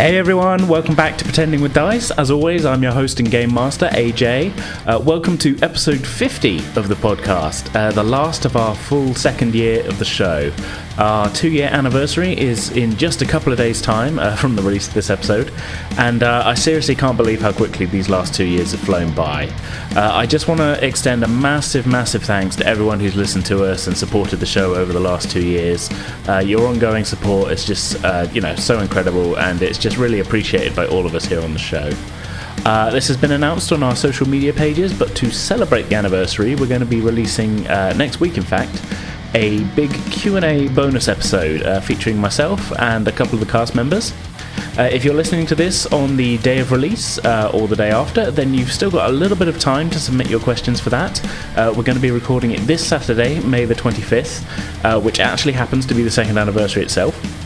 Hey everyone, welcome back to Pretending with Dice. As always, I'm your host and game master, AJ. Uh, welcome to episode 50 of the podcast, uh, the last of our full second year of the show. Our two year anniversary is in just a couple of days' time uh, from the release of this episode, and uh, I seriously can't believe how quickly these last two years have flown by. Uh, I just want to extend a massive, massive thanks to everyone who's listened to us and supported the show over the last two years. Uh, your ongoing support is just, uh, you know, so incredible, and it's just really appreciated by all of us here on the show. Uh, this has been announced on our social media pages, but to celebrate the anniversary, we're going to be releasing uh, next week, in fact, a big Q&A bonus episode uh, featuring myself and a couple of the cast members. Uh, if you're listening to this on the day of release uh, or the day after, then you've still got a little bit of time to submit your questions for that. Uh, we're going to be recording it this Saturday, May the 25th, uh, which actually happens to be the second anniversary itself.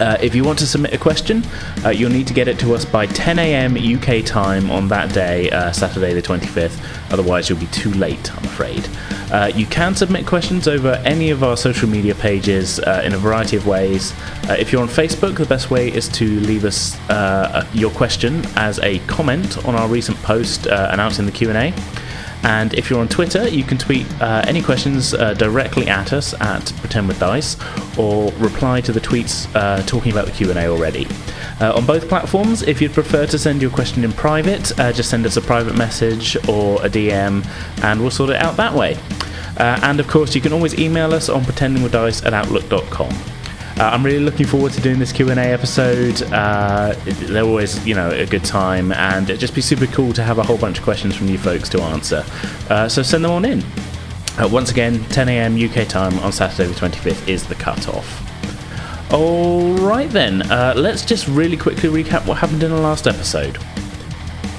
Uh, if you want to submit a question, uh, you'll need to get it to us by 10 a.m. UK time on that day, uh, Saturday the 25th. Otherwise, you'll be too late, I'm afraid. Uh, you can submit questions over any of our social media pages uh, in a variety of ways. Uh, if you're on Facebook, the best way is to leave us your question as a comment on our recent post announcing the Q&A. And if you're on Twitter, you can tweet uh, any questions uh, directly at us at Pretend with Dice, or reply to the tweets uh, talking about the Q and A already. Uh, on both platforms, if you'd prefer to send your question in private, uh, just send us a private message or a DM, and we'll sort it out that way. Uh, and of course, you can always email us on pretendingwithdice at outlook.com. Uh, I'm really looking forward to doing this Q and A episode. Uh, they're always, you know, a good time, and it'd just be super cool to have a whole bunch of questions from you folks to answer. Uh, so send them on in. Uh, once again, 10 a.m. UK time on Saturday the 25th is the cut-off. All right then, uh, let's just really quickly recap what happened in the last episode.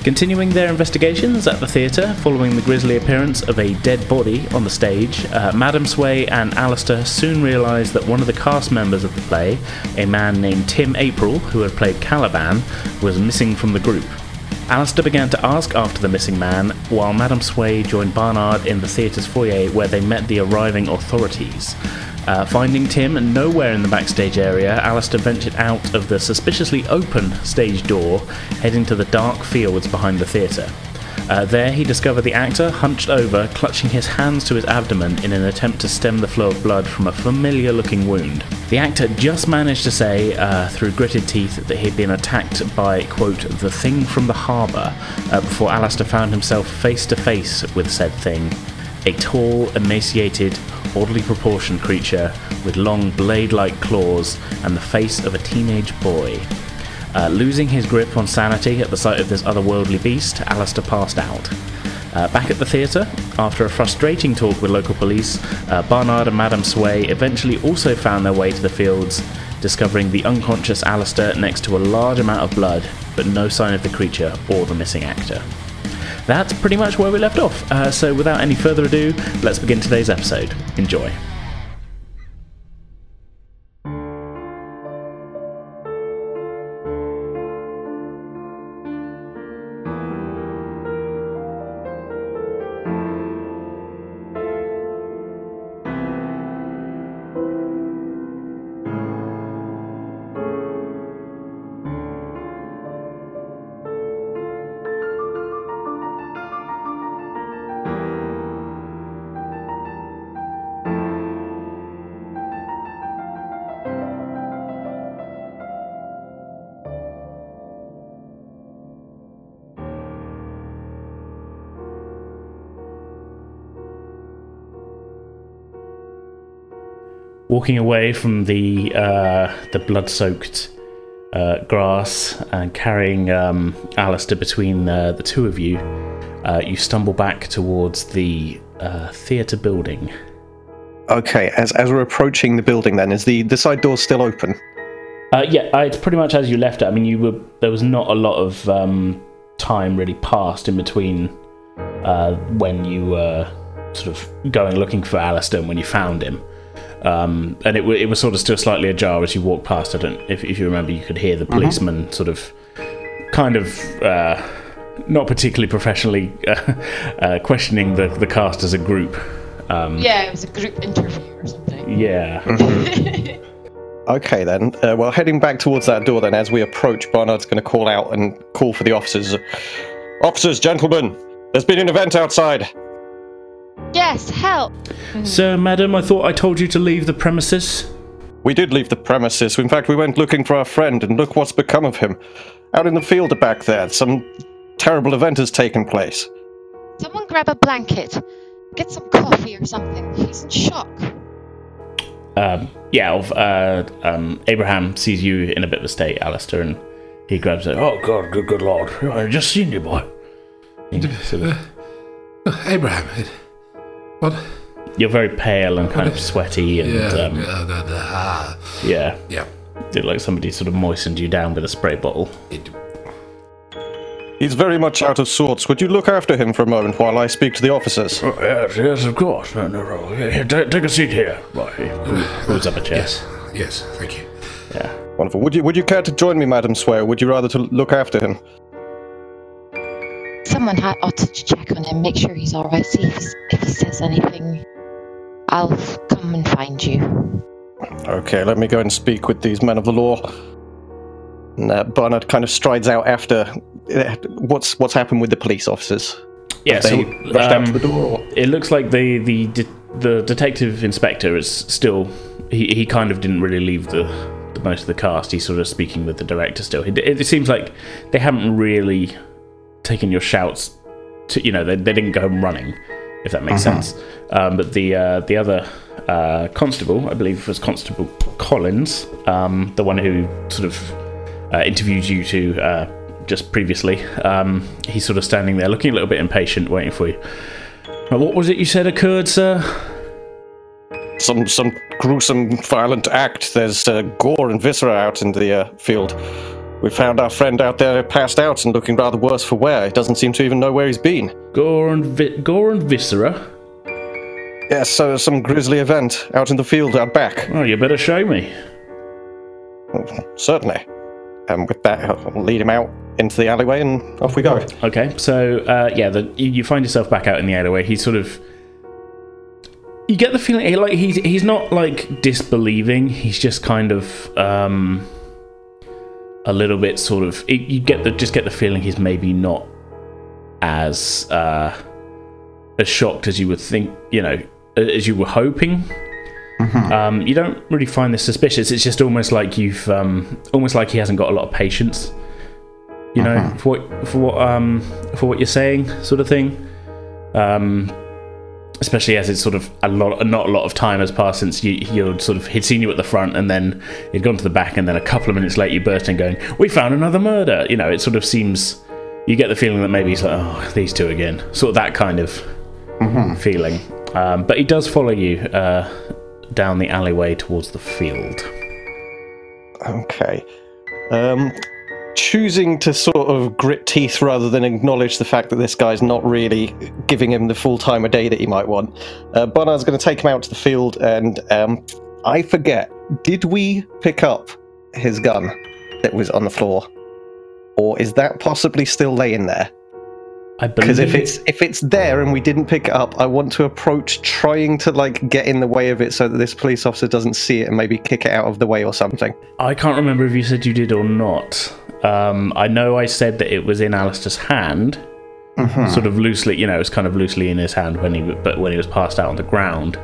Continuing their investigations at the theatre following the grisly appearance of a dead body on the stage, uh, Madam Sway and Alistair soon realise that one of the cast members of the play, a man named Tim April, who had played Caliban, was missing from the group. Alistair began to ask after the missing man, while Madame Sway joined Barnard in the theatre's foyer where they met the arriving authorities. Uh, finding Tim nowhere in the backstage area, Alistair ventured out of the suspiciously open stage door, heading to the dark fields behind the theatre. Uh, there, he discovered the actor hunched over, clutching his hands to his abdomen in an attempt to stem the flow of blood from a familiar looking wound. The actor just managed to say, uh, through gritted teeth, that he'd been attacked by, quote, the thing from the harbour, uh, before Alistair found himself face to face with said thing. A tall, emaciated, oddly proportioned creature with long blade like claws and the face of a teenage boy. Uh, losing his grip on sanity at the sight of this otherworldly beast, Alistair passed out. Uh, back at the theatre, after a frustrating talk with local police, uh, Barnard and Madame Sway eventually also found their way to the fields, discovering the unconscious Alistair next to a large amount of blood, but no sign of the creature or the missing actor that's pretty much where we left off. Uh, so, without any further ado, let's begin today's episode. Enjoy. Walking away from the uh, the blood-soaked uh, grass and carrying um, Alistair between uh, the two of you, uh, you stumble back towards the uh, theatre building. Okay, as as we're approaching the building, then is the the side door still open? Uh, yeah, it's pretty much as you left it. I mean, you were there was not a lot of um, time really passed in between when you were sort of going looking for Alistair and when you found him. Um, and it, w- it was sort of still slightly ajar as you walked past. I don't if, if you remember, you could hear the mm-hmm. policeman mm-hmm. sort of, kind of, uh, not particularly professionally uh, uh, questioning the, the cast as a group. Um, yeah, it was a group interview or something. Yeah. Mm-hmm. Okay then. Uh, well, heading back towards that door, then as we approach, Barnard's going to call out and call for the officers. Officers, gentlemen, there's been an event outside. Yes, help! Sir, madam, I thought I told you to leave the premises. We did leave the premises. In fact, we went looking for our friend, and look what's become of him. Out in the field back there, some terrible event has taken place. Someone grab a blanket. Get some coffee or something. He's in shock. Um, yeah, uh, um, Abraham sees you in a bit of a state, Alistair, and he grabs it. Oh, God, good, good Lord. I just seen you, boy. He sort of- Uh, Abraham, it, what? you're very pale and kind of sweaty, and Yeah, um, uh, the- the- ah, yeah, yeah. did like somebody sort of moistened you down with a spray bottle. It, He's very much out of sorts. Would you look after him for a moment while I speak to the officers? Oh, yes, yes, of course. No, no, no. Here, take, take a seat here. Right, he pulls up a chair. yes, yes, thank you. Yeah. Wonderful. Would you would you care to join me, Madam Sway? or Would you rather to look after him? Someone ha- ought to check on him, make sure he's alright. See if, he's, if he says anything. I'll come and find you. Okay, let me go and speak with these men of the law. And, uh, Barnard kind of strides out after. Uh, what's what's happened with the police officers? Yeah, Have so they rushed out um, to the door. Or? it looks like the the de- the detective inspector is still. He, he kind of didn't really leave the, the most of the cast. He's sort of speaking with the director still. It, it seems like they haven't really taken your shouts. To you know, they, they didn't go home running, if that makes sense. Um, but the uh, the other uh, constable, I believe, was Constable Collins, um, the one who sort of uh, interviewed you two uh, just previously. Um, he's sort of standing there, looking a little bit impatient, waiting for you. Uh, What was it you said occurred, sir? Some some gruesome, violent act. There's uh, gore and viscera out in the uh, field. We found our friend out there passed out and looking rather worse for wear. He doesn't seem to even know where he's been. Gore and vi- gore and viscera. Yes, so some grisly event out in the field out back. Oh, you better show me. Certainly. And with that, I'll lead him out into the alleyway and off we go. Okay, so uh, yeah, the, you, you find yourself back out in the alleyway. He's sort of. You get the feeling like he's he's not like disbelieving. He's just kind of um, a little bit sort of. You get the just get the feeling he's maybe not as uh, as shocked as you would think. You know, as you were hoping. Um, you don't really find this suspicious. It's just almost like you've um, almost like he hasn't got a lot of patience you know, for what for what um for what you're saying, sort of thing. Um, especially as it's sort of a lot, not a lot of time has passed since you you're sort of he'd seen you at the front and then he'd gone to the back and then a couple of minutes later you burst in going, "We found another murder." You know, it sort of seems you get the feeling that maybe he's like, "Oh, these two again," sort of that kind of feeling. Um, but he does follow you uh, down the alleyway towards the field. Okay. Um, choosing to sort of grit teeth rather than acknowledge the fact that this guy's not really giving him the full time a day that he might want. Uh, Barnard's going to take him out to the field, and um, I forget. Did we pick up his gun that was on the floor, or is that possibly still laying there? I Because if it's if it's there and we didn't pick it up, I want to approach trying to like get in the way of it so that this police officer doesn't see it and maybe kick it out of the way or something. I can't remember if you said you did or not. Um, I know I said that it was in Alistair's hand, sort of loosely. You know, it was kind of loosely in his hand when he, but when he was passed out on the ground.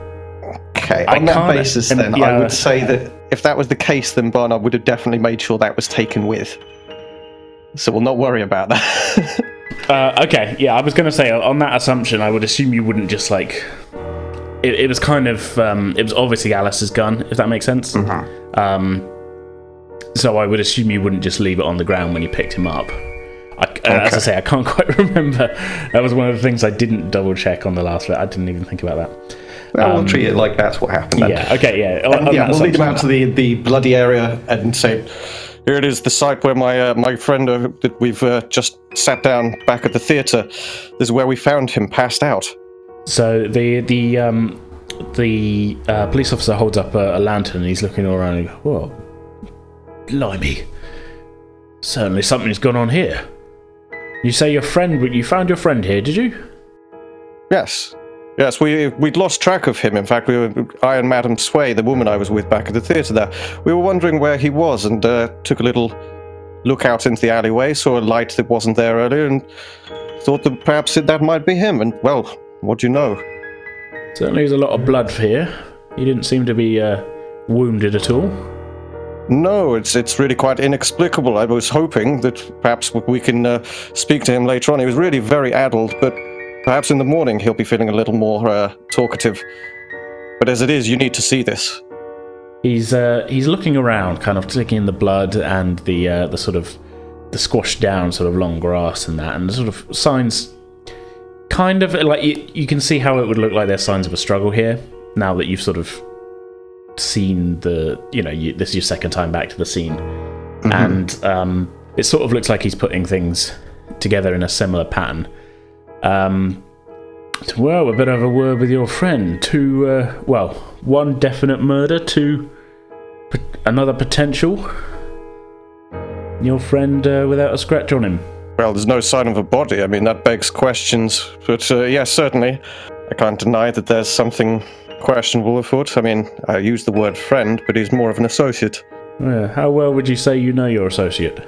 Okay, I on that can't- basis, and- then I would say that if that was the case, then Barnard would have definitely made sure that was taken with. So we'll not worry about that. Uh, okay, yeah, I was going to say on that assumption, I would assume you wouldn't just like. It, it was kind of. Um, it was obviously Alice's gun, if that makes sense. Um, so I would assume you wouldn't just leave it on the ground when you picked him up. I, uh, As I say, I can't quite remember. That was one of the things I didn't double check on the last bit. I didn't even think about that. well, we'll treat it like that's what happened. Then. Um, Yeah. Okay. Yeah. And yeah, we'll lead him out to the, the bloody area and say, "Here it is, the site where my uh, my friend uh, that we've uh, just sat down back at the theatre. This is where we found him, passed out." So the the um, the uh, police officer holds up a, a lantern and he's looking all around and goes, Whoa, blimey. Certainly something's gone on here. You say your friend, you found your friend here, did you? Yes, Yes, we we'd lost track of him. In fact, we were I and Madame Sway, the woman I was with back at the theatre there. We were wondering where he was, and uh, took a little look out into the alleyway, saw a light that wasn't there earlier, and thought that perhaps that might be him. And well, what do you know? Certainly, there's a lot of blood here. He didn't seem to be uh, wounded at all. No, it's it's really quite inexplicable. I was hoping that perhaps we can uh, speak to him later on. He was really very addled, but perhaps in the morning he'll be feeling a little more uh, talkative. But as it is, you need to see this. He's uh, he's looking around, kind of taking in the blood and the uh, the sort of the squashed down sort of long grass and that, and the sort of signs. Kind of like you, you can see how it would look like there's signs of a struggle here now that you've sort of seen the you know you, this is your second time back to the scene. And um, it sort of looks like he's putting things together in a similar pattern. Um, well we better have a word with your friend two uh, well one definite murder two p- another potential. Your friend uh, without a scratch on him. Well, there's no sign of a body. I mean, that begs questions. But uh, yes, certainly, I can't deny that there's something questionable afoot. I mean, I use the word friend, but he's more of an associate. Yeah, how well would you say you know your associate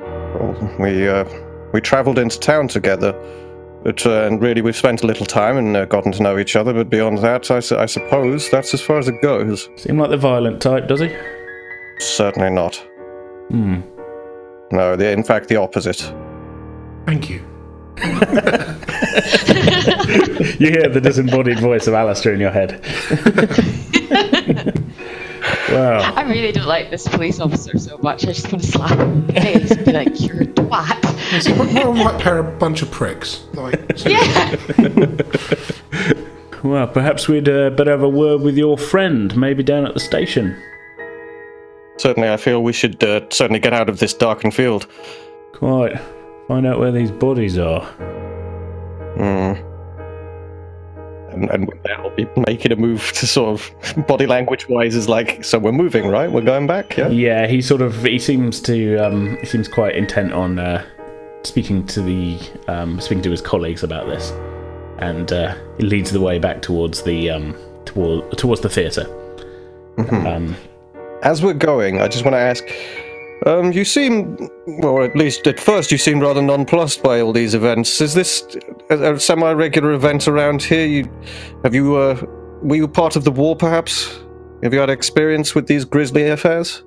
Well, we uh, we travelled into town together, but uh, and really we've spent a little time and uh, gotten to know each other. But beyond that, I, su- I suppose that's as far as it goes. seem like the violent type does he Certainly not. hmm No, the, in fact, the opposite. Thank you. You hear the disembodied voice of Alistair in your head. wow. I really don't like this police officer so much. I just want to slap him in the face and be like, "You're a twat." Is it more of like pair of bunch of pricks? Like, Yeah. Well, perhaps we'd uh, better have a word with your friend, maybe down at the station. Certainly, I feel we should uh, certainly get out of this darkened field. Quite. Find out where these bodies are. Mm. And, and with that, I'll be making a move to sort of body language wise is like, so we're moving, right? We're going back, yeah? Yeah, he sort of he seems to um, he seems quite intent on uh, speaking to the um, speaking to his colleagues about this, and uh, he leads the way back towards the um, toward, towards the theatre. Um, As we're going, I just want to ask um, you seem, well, at least at first, you seemed rather nonplussed by all these events. Is this a, a semi regular event around here? You, have you, uh, were you part of the war perhaps? Have you had experience with these grisly affairs?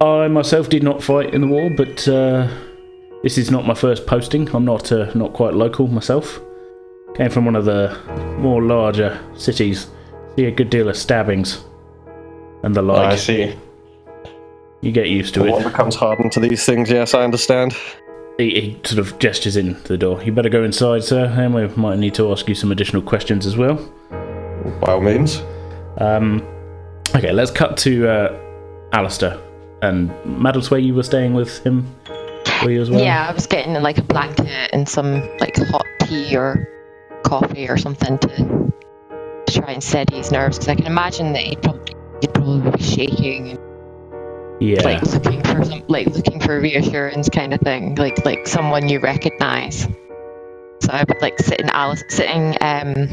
I myself did not fight in the war, but uh, this is not my first posting. I'm not uh, not quite local myself. Came from one of the more larger cities. See a good deal of stabbings and the like. I see. You get used to it. One it. becomes hardened to these things, yes, I understand. He, he sort of gestures in the door. You better go inside, sir, and we might need to ask you some additional questions as well. By all means. Um, okay, let's cut to uh, Alistair and Madam Sway. You were staying with him, were you as well? Yeah, I was getting like a blanket and some like hot tea or coffee or something to, to try and steady his nerves because I can imagine that he'd probably, he'd probably be shaking and Yeah. like looking for some like looking for reassurance kind of thing, like like someone you recognise. So I would like sit in Alice sitting um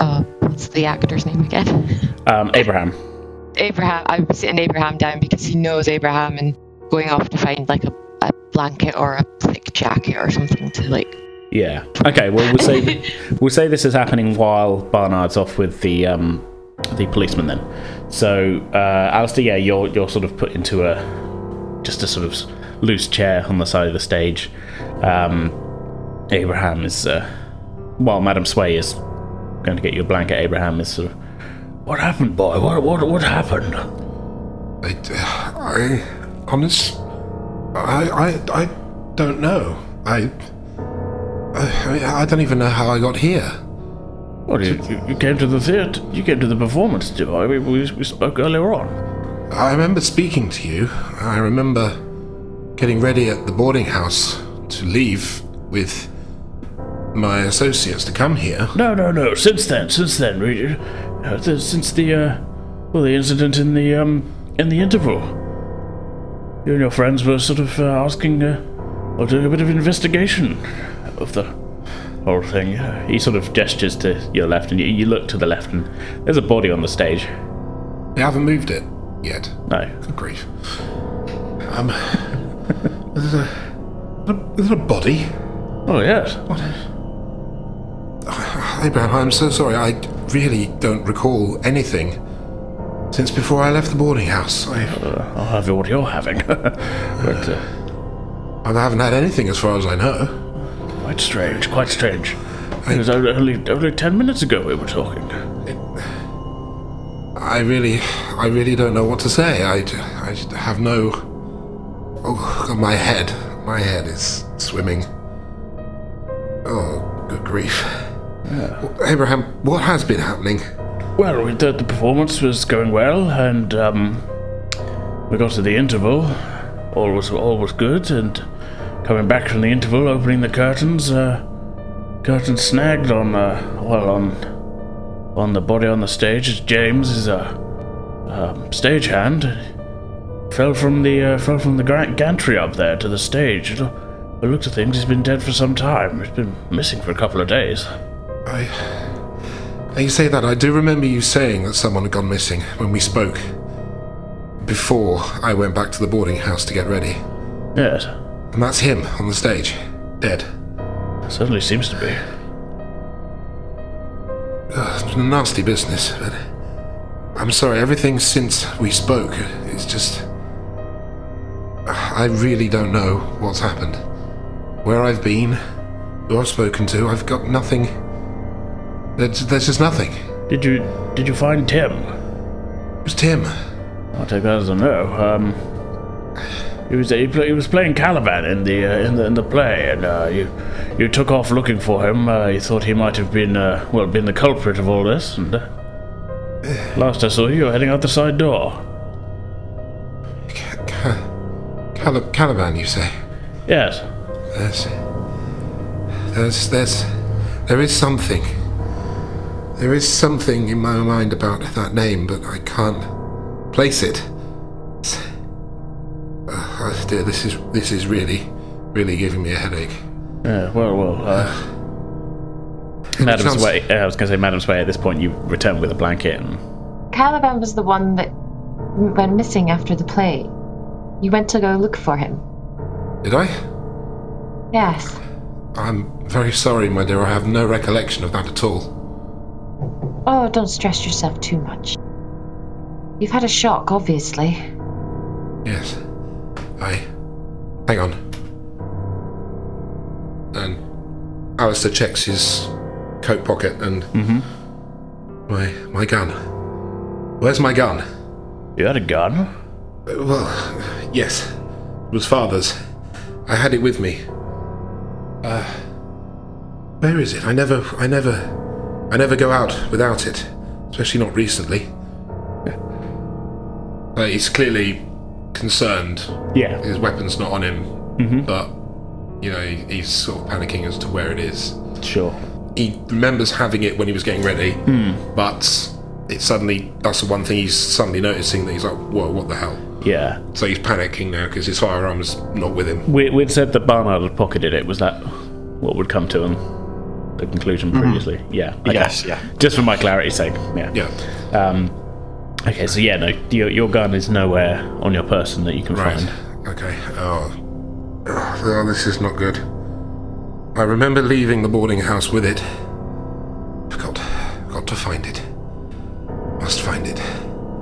uh what's the actor's name again? Um, Abraham. Abraham I would be sitting Abraham down because he knows Abraham and going off to find like a, a blanket or a thick jacket or something to like Yeah. Okay. Well, we'll say we'll say this is happening while Barnard's off with the um, the policeman. Then, so uh, Alistair, yeah, you're you're sort of put into a just a sort of loose chair on the side of the stage. Um, Abraham is uh, while Madam Sway is going to get you a blanket. Abraham is sort of, what happened, boy? What what what happened? I, I honest, I, I, I don't know. I, I, I don't even know how I got here. What you, you- came to the theatre? You came to the performance, did I? We, we, we spoke earlier on. I remember speaking to you. I remember getting ready at the boarding house to leave with my associates to come here. No, no, no. Since then, since then, we, uh, since the uh, well, the incident in the um in the interval, you and your friends were sort of uh, asking, uh, or doing a bit of investigation of the old thing. He sort of gestures to your left, and you, you look to the left, and there's a body on the stage. They haven't moved it yet. No. Good grief. Um, is it a, is it a body? Oh yes. Abraham, I'm so sorry. I really don't recall anything since before I left the boarding house. I, Uh, I'll have what you're having. but uh, I haven't had anything as far as I know. Quite strange. Quite strange. It was only only ten minutes ago we were talking. I really, I really don't know what to say. I, I have no. Oh, my head, my head is swimming. Oh, good grief. Abraham, what has been happening? Well, we thought the performance was going well, and um, we got to the interval. All was all was good, and coming back from the interval, opening the curtains, uh, curtains snagged on uh, well on on the body on the stage. James is a um, stagehand. Fell from the uh, fell from the gantry up there to the stage. By the looks of things, he's been dead for some time. He's been missing for a couple of days. I. Now you say that, I do remember you saying that someone had gone missing when we spoke. Before I went back to the boarding house to get ready. Yes, And that's him on the stage, dead. certainly seems to be. Ugh, it's a nasty business, but I'm sorry, everything since we spoke is just. I really don't know what's happened. Where I've been, who I've spoken to, I've got nothing. There's, there's just nothing. Did you did you find Tim? It was Tim. I'll take that as a no. Um, he was he, play, he was playing Caliban in the uh, in the in the play, and uh, you you took off looking for him. Uh, you thought he might have been uh, well been the culprit of all this. And uh, last I saw you, you were heading out the side door. Ca- Ca- Cali- Caliban, you say? Yes. There's. There's. There's. There is something. There is something in my mind about that name, but I can't place it. It's- Uh, dear, this is this is really, really giving me a headache. Yeah. Well, well. Uh, Madam chance- Sway. Uh, I was going to say, Madam Sway. At this point, you return with a blanket. And, Caliban was the one that went missing after the play. You went to go look for him. Did I? Yes. I'm very sorry, my dear. I have no recollection of that at all. Oh, don't stress yourself too much. You've had a shock, obviously. Yes. I. Hang on. And Alistair checks his coat pocket and my my gun. Where's my gun? you had a gun. Uh, Well, yes, it was father's. I had it with me. Uh, where is it? I never, I never, I never go out without it, especially not recently. Uh, he's clearly concerned Yeah. his weapon's not on him, mm-hmm. but you know he, he's sort of panicking as to where it is. Sure. He remembers having it when he was getting ready, hmm. but it suddenly that's the one thing he's suddenly noticing that he's like, "Whoa, what the hell?" Yeah. So he's panicking now because his firearm's not with him. We, we'd said that Barnard had pocketed it. Was that what would come to him? The conclusion mm-hmm. previously? Yeah. okay. Yes, yeah. Just for my clarity's sake. Yeah. Yeah, Um, okay, so yeah, no, your, your gun is nowhere on your person that you can right. find. Okay. Oh. oh, this is not good. I remember leaving the boarding house with it. I've got, got to find it. Must find it.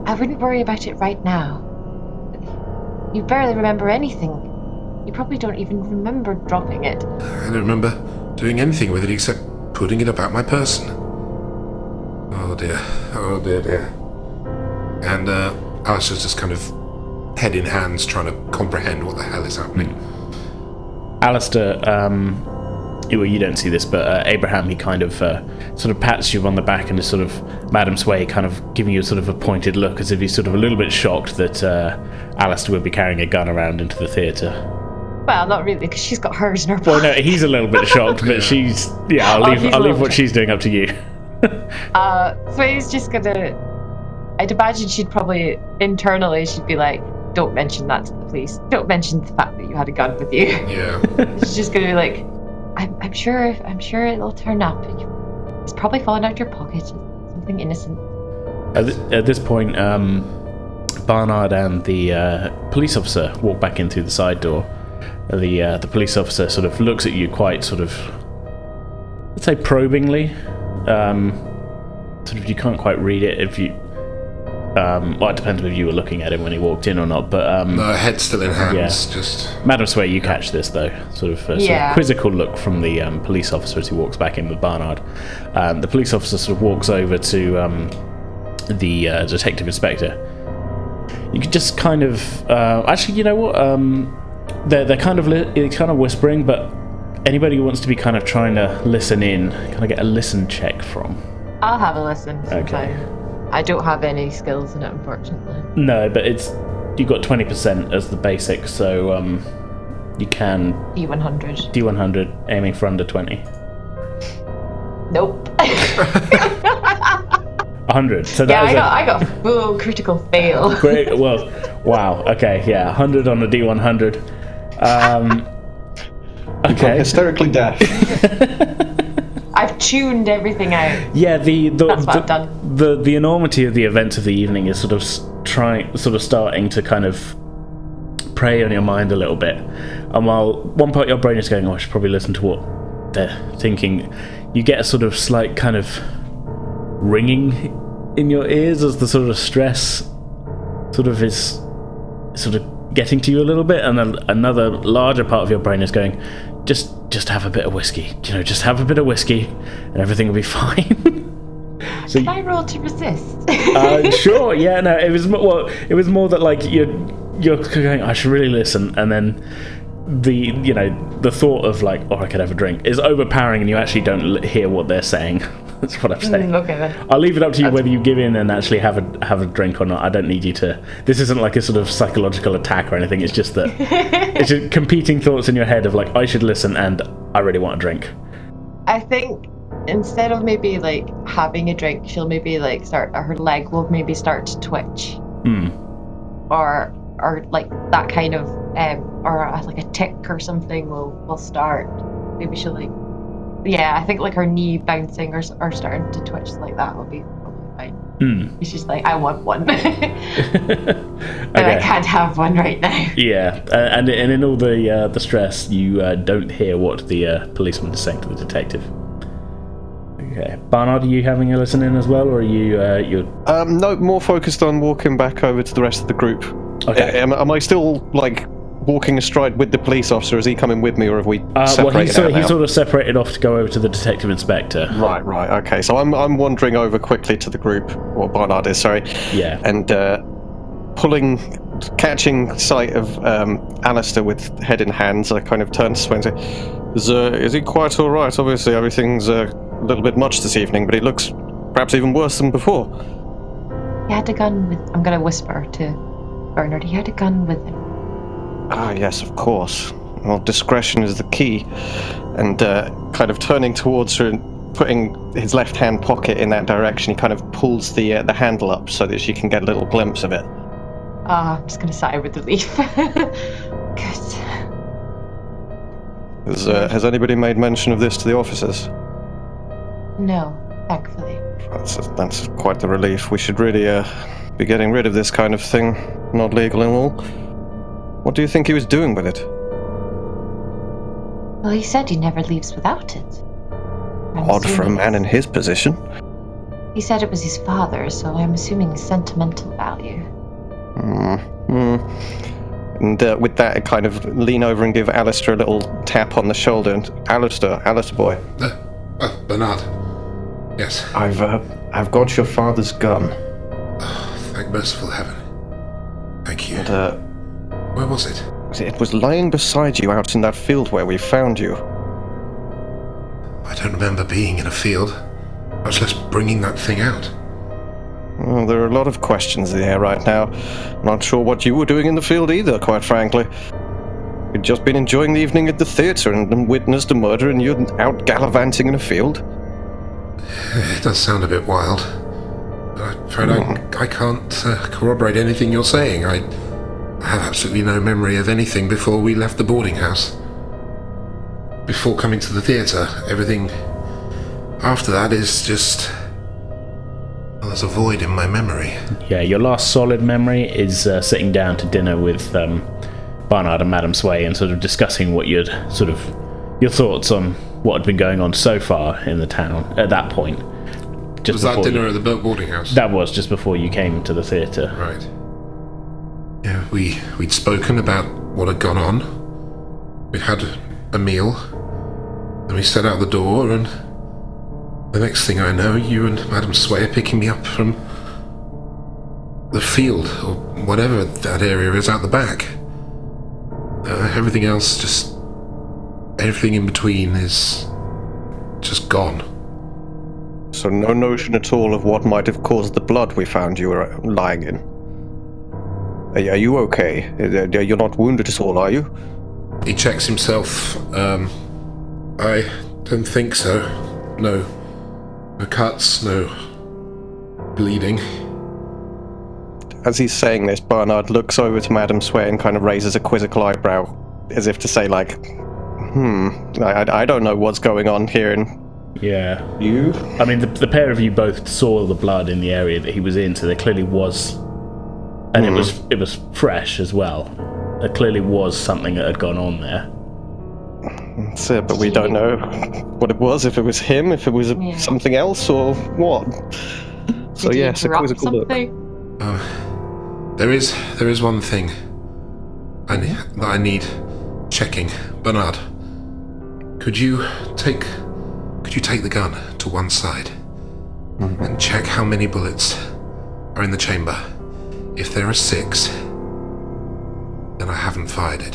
I wouldn't worry about it right now. You barely remember anything. You probably don't even remember dropping it. I don't remember doing anything with it except putting it about my person. Oh dear. Oh dear, dear. And uh, Alistair's just kind of head in hands trying to comprehend what the hell is happening. Alistair, um, you, well, you don't see this, but uh, Abraham, he kind of uh, sort of pats you on the back and is sort of Madam Sway kind of giving you sort of a pointed look as if he's sort of a little bit shocked that uh, Alistair would be carrying a gun around into the theatre. Well, not really, because she's got hers in her Well, pocket. no, he's a little bit shocked, but she's yeah. I'll Oh, leave. he's a I'll leave what bit- she's doing up to you. Uh, Sway's just gonna. I'd imagine she'd probably internally she'd be like, "Don't mention that to the police. Don't mention the fact that you had a gun with you." Yeah. She's just gonna be like, "I I'm, I'm sure. I'm sure it'll turn up. It's probably fallen out your pocket. Something innocent. At, th- at this point, um, Barnard and the uh, police officer walk back in through the side door. The uh, the police officer sort of looks at you quite sort of, let's say, probingly. Um, sort of, you can't quite read it if you. Um, well, it depends if you were looking at him when he walked in or not. But um, No, head still in hands. Yeah. Just Madam Sway, you catch this though, sort of a sort of quizzical look from the um, police officer as he walks back in with Barnard. Um, the police officer sort of walks over to um, the uh, detective inspector. You could just kind of, uh, actually, you know what? Um, they're they're kind of li- they're kind of whispering, but anybody who wants to be kind of trying to listen in, kind of get a listen check from. I'll have a listen. Okay. Sometime. I don't have any skills in it, unfortunately. No, but it's you got twenty percent as the basic, so um, you can D100. D one hundred aiming for under twenty. Nope. 100. So that yeah, I got I got full critical fail. great. Well, wow. Okay, yeah, 100 on the D100. Um, okay. Hysterically deaf. I've tuned everything out. Yeah, the the the, the the enormity of the events of the evening is sort of trying, sort of starting to kind of prey on your mind a little bit. And while one part of your brain is going, "Oh, I should probably listen to what they're thinking," you get a sort of slight kind of ringing in your ears as the sort of stress sort of is sort of getting to you a little bit, and then another larger part of your brain is going, "Just, just have a bit of whiskey. You know, just have a bit of whiskey, and everything will be fine." so, Can I roll to resist? uh, sure, yeah, no, it was well, it was more that like you're you're going, I should really listen, and then the you know the thought of like, oh, I could have a drink is overpowering, and you actually don't hear what they're saying. That's what I'm saying. Mm, okay then. I'll leave it up to you whether you give in and actually have a have a drink or not. I don't need you to. This isn't like a sort of psychological attack or anything. It's just that it's just competing thoughts in your head of like I should listen and I really want a drink. I think instead of maybe like having a drink, she'll maybe like start her leg will maybe start to twitch, Hmm. or or like that kind of um or uh, like a tick or something will will start. Maybe she'll like yeah, I think like her knee bouncing or or starting to twitch like that will be probably fine. Hmm. She's just like I want one, but I can't have one right now. Yeah, uh, and and in all the uh, the stress, you uh, don't hear what the uh, policeman is saying to the detective. Okay, Barnard, are you having a listen in as well, or are you uh, you're Um, no, more focused on walking back over to the rest of the group. Okay. Am, am I still like walking astride with the police officer? Is he coming with me, or have we Uh, separated well, he's sort, out of, he's sort of separated off to go over to the detective inspector. Right, right, okay. So I'm I'm wandering over quickly to the group, or Barnard is, sorry, Yeah. and uh, pulling, catching sight of um, Alistair with head in hands. I kind of turn to Swain and say, "Is uh, is he quite all right? Obviously, everything's uh, a little bit much this evening, but he looks perhaps even worse than before." He had a gun with. I'm gonna whisper to Barnard. He had a gun with him. Ah, yes, of course. Well, discretion is the key. And uh, kind of turning towards her and putting his left hand pocket in that direction, he kind of pulls the uh, the handle up so that she can get a little glimpse of it. Ah, I'm just gonna sigh with relief. Good. Has, uh, has anybody made mention of this to the officers? No, thankfully. That's that's quite the relief. We should really uh, be getting rid of this kind of thing. Not legal and all. What do you think he was doing with it? Well, he said he never leaves without it. I'm Odd for a man in his position. He said it was his father, so I'm assuming sentimental value. Hmm. hmm. And uh, with that, I kind of lean over and give Alistair a little tap on the shoulder. And Alistair, Alistair boy, Uh, uh, Barnard. Yes. I've uh, I've got your father's gun. Thank merciful heaven. Thank you. And, uh, Where was it? it was lying beside you out in that field where we found you. I don't remember being in a field, much less bringing that thing out. Well, there are a lot of questions in the air right now. Not sure what you were doing in the field either, quite frankly. You'd just been enjoying the evening at the theatre and, witnessed a murder, and you're out gallivanting in a field. It does sound a bit wild. I'm afraid I, I can't uh, corroborate anything you're saying. I have absolutely no memory of anything before we left the boarding house. before coming to the theatre. Everything after that is just. Well, there's a void in my memory. Yeah, your last solid memory is uh, sitting down to dinner with um, Barnard and Madame Sway and sort of discussing what you'd sort of your thoughts on what had been going on so far in the town at that point. Just Was that dinner you- at the boarding house? that was just before you came to the theatre. Right. Yeah, we we'd spoken about what had gone on. We'd had a meal. Then we set out the door, and the next thing I know, you and Madame Sway are picking me up from the field or whatever that area is out the back. Uh, everything else, just everything in between, is just gone. So no notion at all of what might have caused the blood we found you were lying in. Are, are you okay? You're not wounded at all, are you? He checks himself. Um, I don't think so. No. No cuts, no bleeding. As he's saying this, Barnard looks over to Madame Sway and kind of raises a quizzical eyebrow, as if to say, like, "Hmm, I, I, I don't know what's going on here." And Yeah. you? I mean, the, the pair of you both saw the blood in the area that he was in, so there clearly was, and it mm-hmm. was it was fresh as well. There clearly was something that had gone on there. That's it, but we don't know what it was. If it was him, if it was Yeah. something else, or what. So Did you yes, a interrupt quizzical look. something? Uh, there is there is one thing I ne- that I need checking. Barnard, could you take could you take the gun to one side mm-hmm. and check how many bullets are in the chamber? If there are six, then I haven't fired it.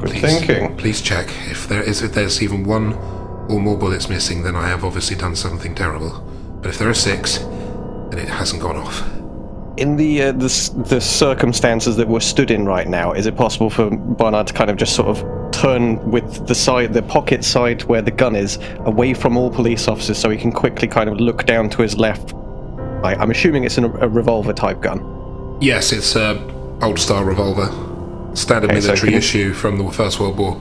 Good Please, thinking. Please check if there is if there's even one or more bullets missing, then I have obviously done something terrible. But if there are six, then it hasn't gone off. In the, uh, the the circumstances that we're stood in right now, is it possible for Barnard to kind of just sort of turn with the side, the pocket side where the gun is, away from all police officers, so he can quickly kind of look down to his left? I, I'm assuming it's an, a revolver type gun. Yes, it's a old style revolver, standard Okay, military can- issue from the First World War.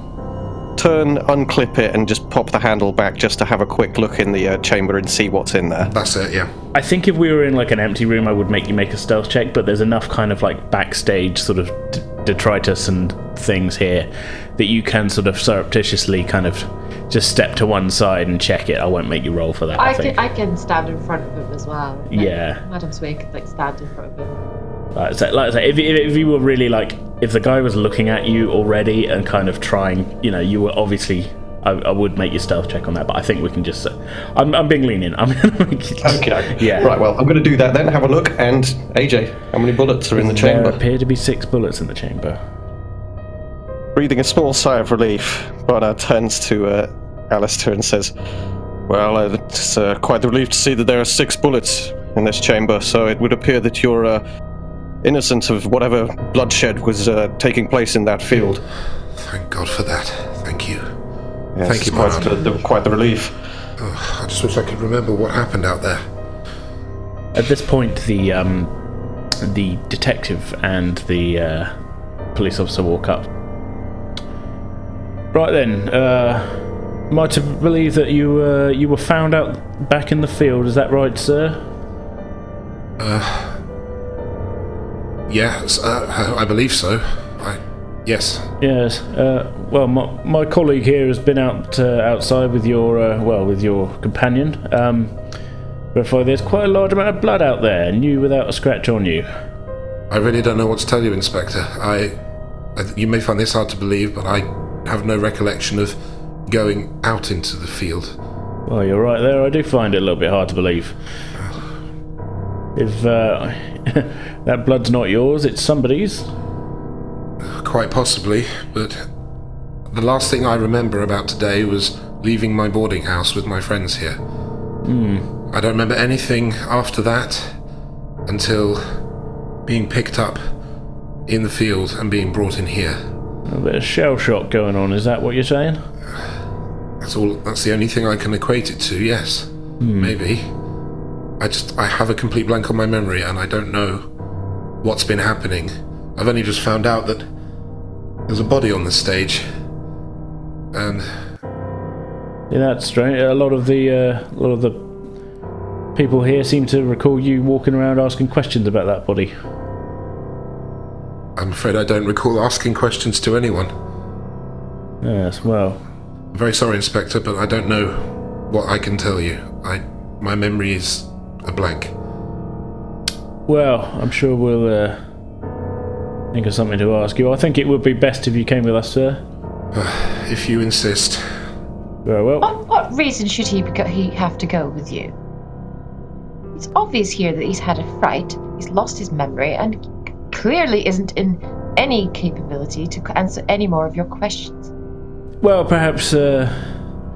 Turn, unclip it, and just pop the handle back just to have a quick look in the uh, chamber and see what's in there. That's it. Yeah. I think if we were in like an empty room, I would make you make a stealth check, but there's enough kind of like backstage sort of d- detritus and things here that you can sort of surreptitiously kind of just step to one side and check it. I won't make you roll for that. I, I think. can I can stand in front of him as well. Like, Yeah. Madam Sway could like stand in front of him. Like I say, like I say if, if, if you were really like, if the guy was looking at you already and kind of trying, you know, you were obviously. I, I would make your stealth check on that, but I think we can just. Uh, I'm, I'm being lenient. I'm gonna make it- Okay. Yeah. Right. Well, I'm going to do that then. Have a look. And AJ, how many bullets are in the There chamber? appear to be six bullets in the chamber. Breathing a small sigh of relief, Barnard turns to uh, Alistair and says, Well, uh, it's uh, quite the relief to see that there are six bullets in this chamber, so it would appear that you're uh, innocent of whatever bloodshed was uh, taking place in that field. Thank God for that. Thank you. Yes, Thank you, quite the, Barnard. the, quite the relief. Oh, I just wish I could remember what happened out there. At this point, the um, the detective and the uh, police officer walk up. Right then, uh, am I to believe that you uh, you were found out back in the field? Is that right, sir? Yes, uh, I believe so. I, yes. Yes. Uh, well, my, my colleague here has been out uh, outside with your uh, well with your companion. Um, there's quite a large amount of blood out there, and you without a scratch on you. I really don't know what to tell you, Inspector. I, I, you may find this hard to believe, but I have no recollection of going out into the field. Well, you're right there. I do find it a little bit hard to believe. If uh, that blood's not yours, it's somebody's. Quite possibly, but the last thing I remember about today was leaving my boarding house with my friends here. I don't remember anything after that until being picked up in the field and being brought in here. A bit of shell shock going on. Is that what you're saying? That's all. That's the only thing I can equate it to. Yes, maybe. I just I have a complete blank on my memory, and I don't know what's been happening. I've only just found out that there's a body on the stage, And Yeah, that's strange. A lot of the uh, a lot of the people here seem to recall you walking around asking questions about that body. I'm afraid I don't recall asking questions to anyone. Yes, well, I'm very sorry, Inspector, but I don't know what I can tell you. I my memory is a blank. well, I'm sure we'll uh, think of something to ask you. I think it would be best if you came with us, sir. If you insist. Very well. What, what reason should he, beco- he have to go with you? It's obvious here that he's had a fright, he's lost his memory, and clearly isn't in any capability to answer any more of your questions. Well, perhaps a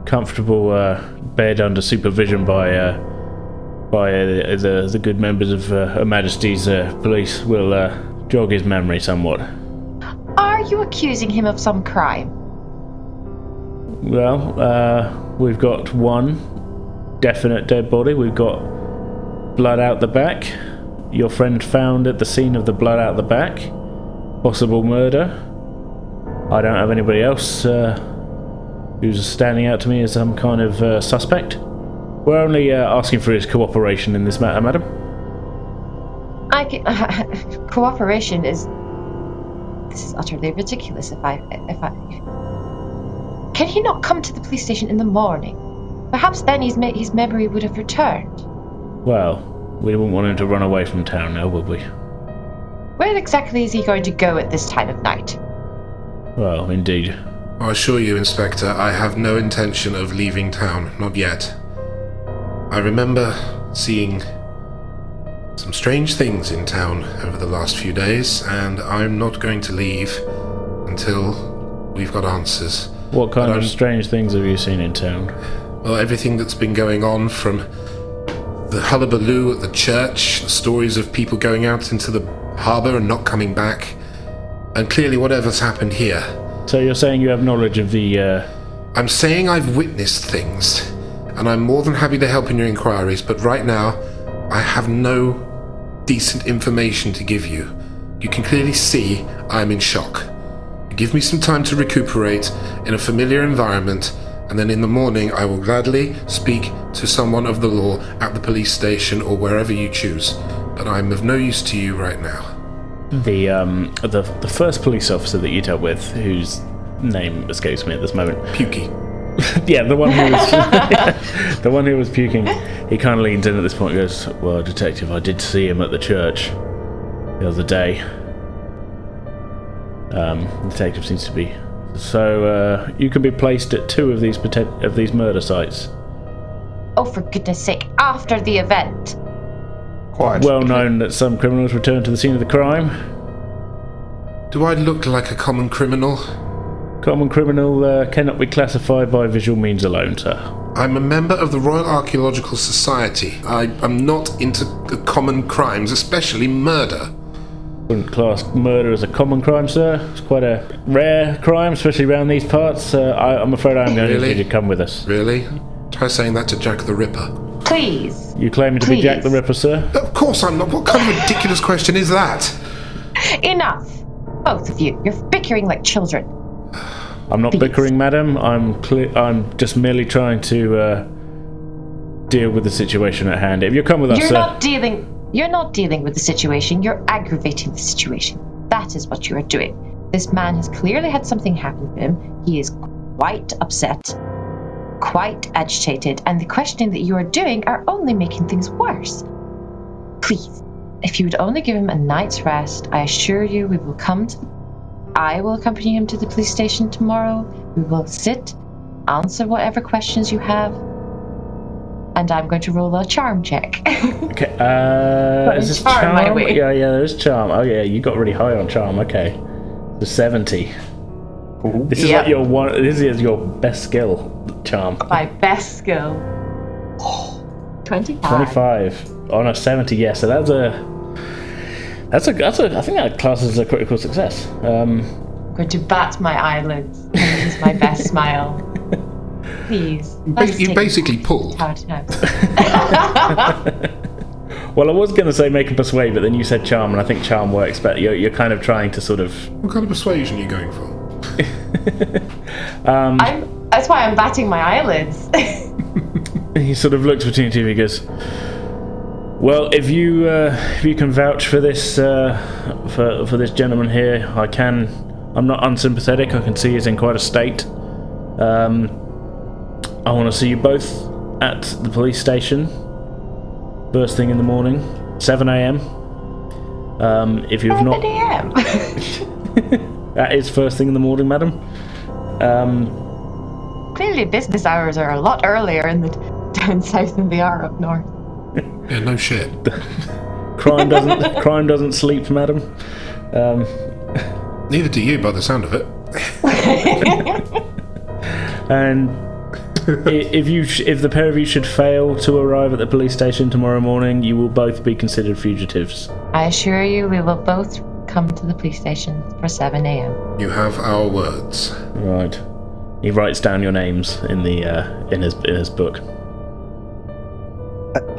comfortable uh, bed under supervision by uh, by uh, the the good members of uh, Her Majesty's uh, police will uh, jog his memory somewhat. Are you accusing him of some crime? Well, uh, we've got one definite dead body. We've got blood out the back. Your friend found at the scene of the blood out the back. Possible murder. I don't have anybody else uh, who's standing out to me as some kind of uh, suspect. We're only uh, asking for his cooperation in this matter, madam. I can, cooperation is this is utterly ridiculous. If I if I can he not come to the police station in the morning? Perhaps then his me- his memory would have returned. Well, we wouldn't want him to run away from town now, would we? Where exactly is he going to go at this time of night? Well, indeed. I assure you, Inspector, I have no intention of leaving town, not yet. I remember seeing some strange things in town over the last few days, and I'm not going to leave until we've got answers. What kind But of I'm- strange things have you seen in town? Well, everything that's been going on from the hullabaloo at the church, the stories of people going out into the harbour and not coming back, and clearly whatever's happened here. So you're saying you have knowledge of the uh, I'm saying I've witnessed things, and I'm more than happy to help in your inquiries, but right now, I have no decent information to give you. You can clearly see I'm in shock. Give me some time to recuperate in a familiar environment, and then in the morning I will gladly speak to someone of the law at the police station or wherever you choose. But I'm of no use to you right now. the um the the first police officer that you dealt with, whose name escapes me at this moment. Pukey. yeah, the one who was the one who was puking. He kind of leans in at this point and goes, "Well, detective, I did see him at the church the other day." Um, the detective seems to be. So uh, you can be placed at two of these poten- of these murder sites. Oh, for goodness sake! After the event. Quite. Well known that some criminals return to the scene of the crime. Do I look like a common criminal? Common criminal uh, cannot be classified by visual means alone, sir. I'm a member of the Royal Archaeological Society. I am not into common crimes, especially murder. Wouldn't class murder as a common crime, sir. It's quite a rare crime, especially around these parts. Uh, I, I'm afraid I'm going to Really? need you to come with us. Really? Try saying that to Jack the Ripper. Please. You claiming to be Jack the Ripper, sir? Of course I'm not. What kind of ridiculous question is that? Enough! Both of you. You're bickering like children. I'm not Please. bickering, madam. I'm cle I'm just merely trying to uh, deal with the situation at hand. If you come with us, You're sir. not dealing. You're not dealing with the situation. You're aggravating the situation. That is what you are doing. This man has clearly had something happen to him. He is quite upset, quite agitated, and the questioning that you are doing are only making things worse. Please, if you would only give him a night's rest, I assure you we will come to. I will accompany him to the police station tomorrow. We will sit, answer whatever questions you have, and I'm going to roll a charm check. Okay. Uh, is this charm charm? my way. Yeah, yeah. There's charm. Oh, yeah. You got really high on charm. Okay. The seventy. This is Yep. like your one. This is your best skill, charm. My best skill. 25. 25 Oh no, 70 yes so that's a that's a that's a i think that classes as a critical success um I'm going to bat my eyelids and use my best smile. Please. Ba- you take basically pull. it well i was going to say make a persuade but then you said charm and i think charm works better you're, you're kind of trying to sort of What kind of persuasion are you going for? I'm That's why I'm batting my eyelids. he sort of looks between you. He goes, "Well, if you uh, if you can vouch for this uh, for for this gentleman here, I can. I'm not unsympathetic. I can see he's in quite a state. Um, I want to see you both at the police station first thing in the morning, 7 a.m. Um, if you've not, a.m. that is first thing in the morning, madam. Um, Clearly, business hours are a lot earlier in the down south than they are up north. Yeah, no shit. crime doesn't crime doesn't sleep, madam. Um, Neither do you, by the sound of it. and i- if you sh- if the pair of you should fail to arrive at the police station tomorrow morning, you will both be considered fugitives. I assure you, we will both come to the police station for 7 a.m. You have our words. Right. He writes down your names in the uh, in his in his book.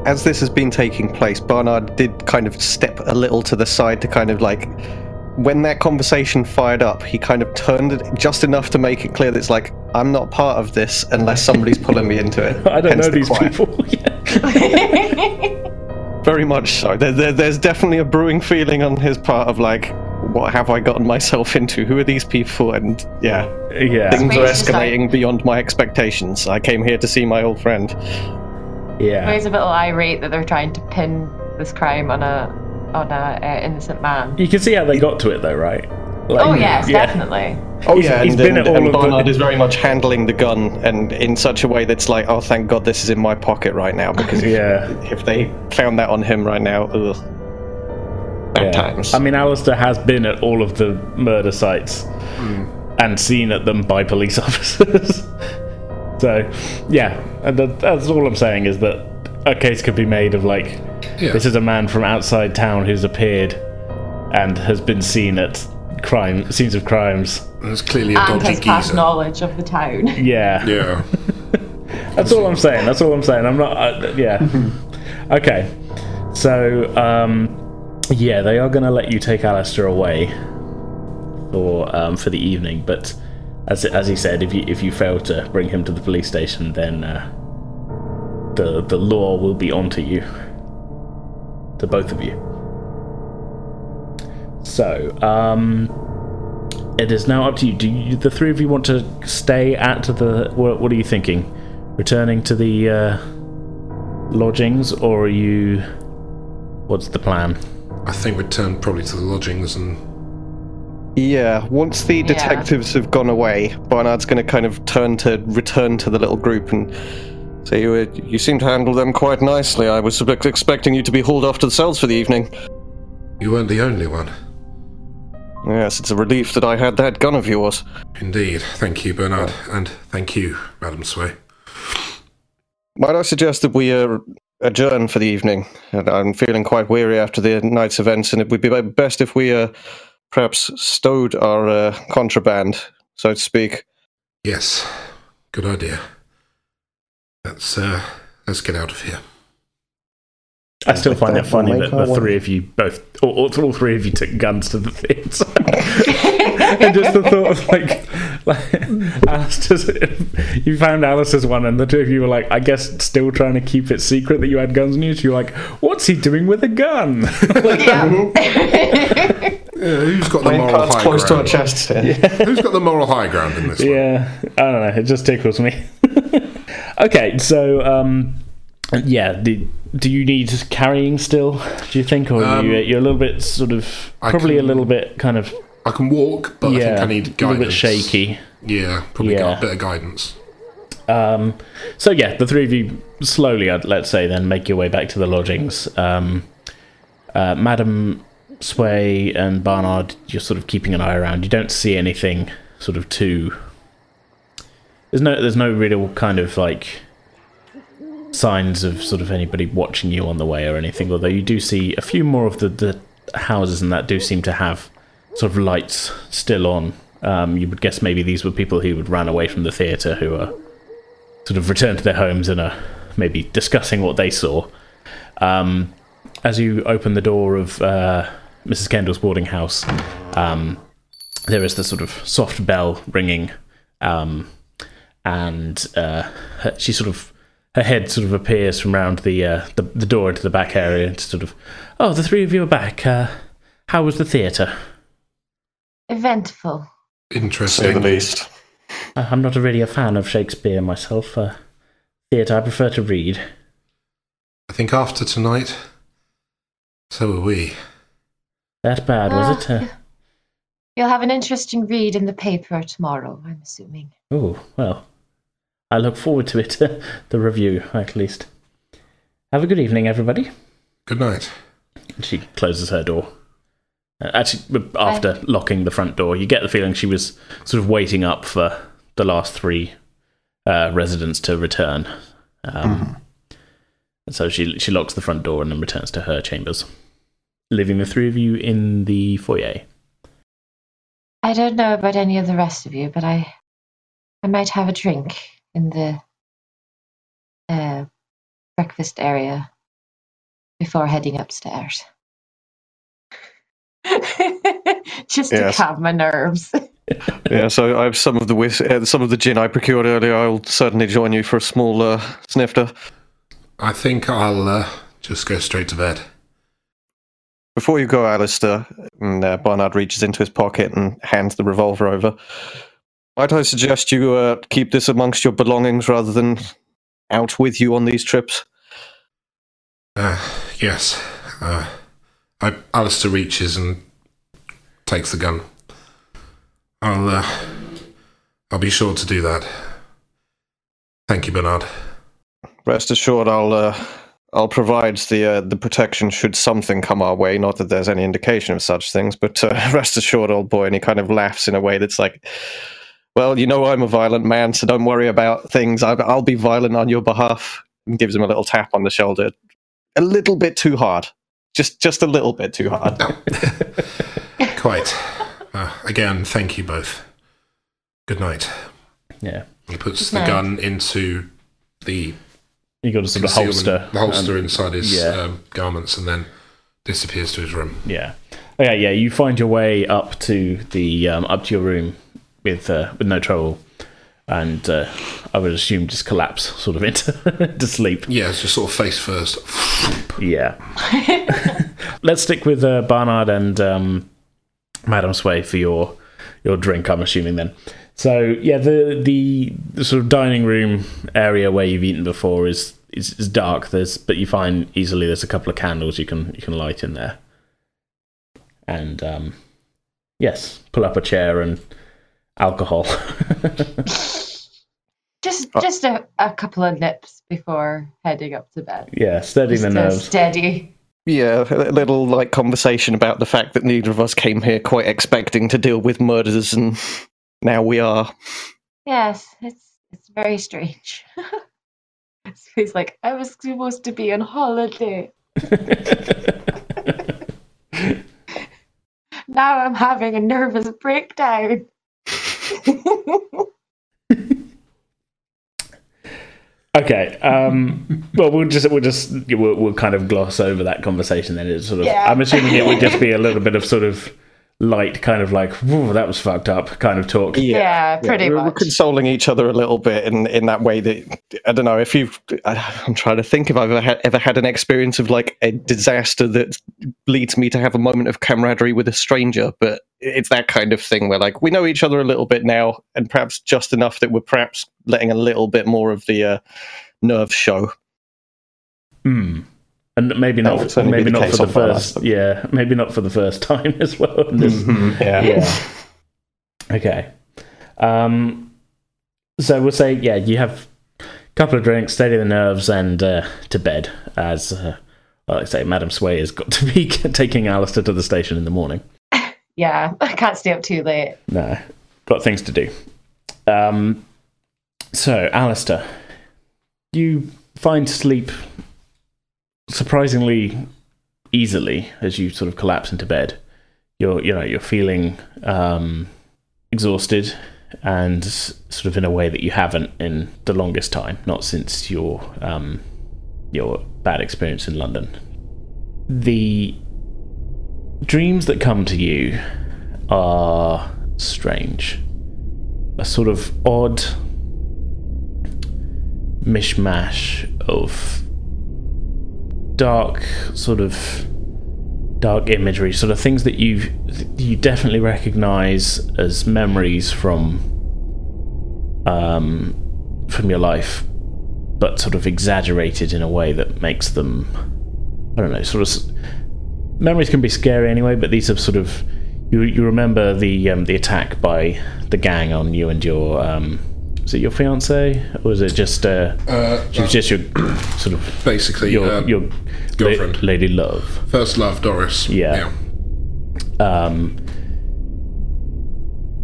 As this has been taking place, Barnard did kind of step a little to the side to kind of like. When that conversation fired up, he kind of turned it just enough to make it clear that it's like, I'm not part of this unless somebody's pulling me into it. I don't Hence know the these quiet. people. Yeah. Very much so. There, there, there's definitely a brewing feeling on his part of like, what have I gotten myself into? Who are these people? And yeah, yeah. things are Ray's just like- escalating beyond my expectations. I came here to see my old friend. Yeah. He's a little irate that they're trying to pin this crime on a on a uh, innocent man. You can see how they got to it though, right? Like, Oh yes, yeah. definitely. Oh He's- yeah, he's and, been and, at all and of the- is very much handling the gun and in such a way that's like, oh, thank God this is in my pocket right now because Yeah. if they found that on him right now, ugh. Yeah. times. I mean, Alistair has been at all of the murder sites hmm. and seen at them by police officers. so, yeah, and that, that's all I'm saying is that a case could be made of like Yeah. this is a man from outside town who's appeared and has been seen at crime scenes of crimes. There's clearly a And dodgy has past geezer. knowledge of the town. Yeah, Yeah. that's all I'm saying. That's all I'm saying. I'm not. Uh, yeah. okay. So, um, yeah, they are going to let you take Alistair away for um, for the evening, but as as he said, if you if you fail to bring him to the police station, then uh, the the law will be onto you, to both of you. So, um, it is now up to you. Do you, the three of you want to stay at the? What, what are you thinking? Returning to the uh, lodgings, or are you? What's the plan? I think we'd turn probably to the lodgings and Yeah, once the detectives have gone away, Barnard's going to kind of turn to return to the little group and say, you, uh, you seem to handle them quite nicely. I was expecting you to be hauled off to the cells for the evening. you weren't the only one. Yes, it's a relief that I had that gun of yours. Indeed. Thank you, Bernard. And thank you, Madam Sway. Might I suggest that we uh, adjourn for the evening? I'm feeling quite weary after the night's events, and it would be best if we uh, perhaps stowed our uh, contraband, so to speak. Yes. Good idea. Let's uh let's get out of here. I still With find it that, funny that make our the three of you both, or, all, all three of you took guns to the theatre. and just the thought of like, like Alistair's, you found Alice's one, and the two of you were like, I guess, still trying to keep it secret that you had guns in you. So you're like, what's he doing with a gun? yeah. Yeah, who's got the Playing moral cards high close to our ground? chests here. Who's got the moral high ground in this one? yeah, I don't know. It just tickles me. okay, so um, yeah, do, do you need carrying still? Do you think, or Um, you, you're a little bit sort of I probably a little bit kind of I can walk, but I yeah, think I need guidance. a little bit shaky. Yeah, probably Yeah. got a bit of guidance. Um, so yeah, the three of you slowly, let's say, then make your way back to the lodgings. Um, uh, Madam Sway and Barnard, you're sort of keeping an eye around. You don't see anything sort of too. There's no, there's no real kind of like signs of sort of anybody watching you on the way or anything. Although you do see a few more of the, the houses and that do seem to have sort of lights still on. Um, you would guess maybe these were people who would ran away from the theatre who are sort of returned to their homes and are maybe discussing what they saw. Um, as you open the door of uh, Mrs. Kendall's boarding house, um, there is the sort of soft bell ringing, um, and uh, she sort of her head sort of appears from round the, uh, the the door into the back area and sort of, oh, the three of you are back. Uh, how was the theatre? Eventful. To say the Interesting. least. Uh, I'm not really a fan of Shakespeare myself. Uh, theatre, I prefer to read. I think after tonight, so are we. That bad, was it? Uh, You'll have an interesting read in the paper tomorrow, I'm assuming. oh, well, I look forward to it. the review, at least. Have a good evening, everybody. Good night. She closes her door. Uh, actually, after locking the front door, you get the feeling she was sort of waiting up for the last three uh, residents to return. Um, and So she she locks the front door and then returns to her chambers, leaving the three of you in the foyer. I don't know about any of the rest of you, but I I might have a drink in the uh, breakfast area before heading upstairs. Just Yes. to calm my nerves. Yeah, so I have some of the whis- uh, some of the gin I procured earlier. I'll certainly join you for a small uh, snifter. I think I'll uh, just go straight to bed. Before you go, Alistair, and uh, Barnard reaches into his pocket and hands the revolver over. Might I suggest you uh, keep this amongst your belongings rather than out with you on these trips? Uh, yes. Uh, I, Alistair reaches and takes the gun. I'll, uh, I'll be sure to do that. Thank you, Bernard. Rest assured, I'll uh, I'll provide the uh, the protection should something come our way. Not that there's any indication of such things, but uh, rest assured, old boy. And he kind of laughs in a way that's like, "Well, you know, I'm a violent man, so don't worry about things. I, I'll be violent on your behalf." And gives him a little tap on the shoulder, a little bit too hard, just just a little bit too hard. Quite. Uh, again, thank you both. Good night. Yeah, He puts Good the night. gun into the you got a sort of holster. the holster and- inside his yeah. um, garments, and then disappears to his room. Yeah. Okay, yeah, you find your way up to the um, up to your room with uh, with no trouble, and uh, I would assume just collapse sort of into to sleep. Yeah, it's just sort of face first. Yeah. Let's stick with uh, Barnard and um, Madame Sway for your your drink. I'm assuming then. So yeah, the, the the sort of dining room area where you've eaten before is is, is dark. There's but you find easily there's a couple of candles you can you can light in there. And um, yes, pull up a chair and alcohol. Just Uh, just a, a couple of nips before heading up to bed. yeah, steady Just the nerves. steady. Yeah, a little like conversation about the fact that neither of us came here quite expecting to deal with murders, and now we are. Yes, it's it's very strange. so he's like, I was supposed to be on holiday. Now I'm having a nervous breakdown. Okay. Um, well, we'll just we'll just we'll, we'll kind of gloss over that conversation. Then it's sort of. Yeah. I'm assuming it would just be a little bit of sort of light, kind of like, that was fucked up," kind of talk. Yeah, pretty we're, we're much. consoling each other a little bit in, in that way that I don't know if you've. I, I'm trying to think if I've ever had, ever had an experience of like a disaster that leads me to have a moment of camaraderie with a stranger, but it's that kind of thing where like we know each other a little bit now, and perhaps just enough that we're perhaps letting a little bit more of the uh, nerves show. Hmm. And maybe That not. would certainly be Maybe not case for the on Barnard. first. Yeah, maybe not for the first time as well. And this- Yeah. yeah. Okay. Um, so we'll say, yeah, you have a couple of drinks, steady the nerves, and uh, to bed. As uh, well, like I say, Madam Sway has got to be taking Alistair to the station in the morning. Yeah, I can't stay up too late. No, got things to do. Um, so, Alistair, you find sleep surprisingly easily as you sort of collapse into bed. You're, you know, you're feeling um, exhausted and sort of in a way that you haven't in the longest time, not since your um, your bad experience in London. The dreams that come to you are strange. A sort of odd mishmash of dark sort of dark imagery, sort of things that you you definitely recognize as memories from um, from your life, but sort of exaggerated in a way that makes them I don't know, sort of memories can be scary anyway, but these are sort of you you remember the um, the attack by the gang on you and your um, was it your fiance or was it just uh, Uh, she was just your sort of basically, your uh, your girlfriend. la- lady love. first love, Doris. Yeah. Um,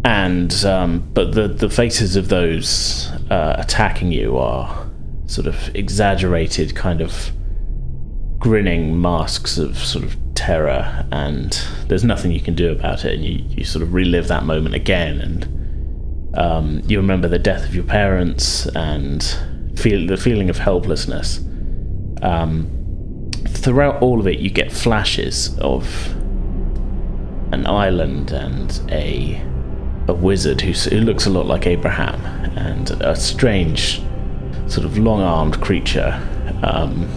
and um, but the the faces of those uh, attacking you are sort of exaggerated, kind of grinning masks of sort of terror, and there's nothing you can do about it. And you, you sort of relive that moment again, and um, you remember the death of your parents and feel the feeling of helplessness. Um, throughout all of it, you get flashes of an island and a a wizard who, who looks a lot like Abraham, and a strange, sort of long-armed creature um,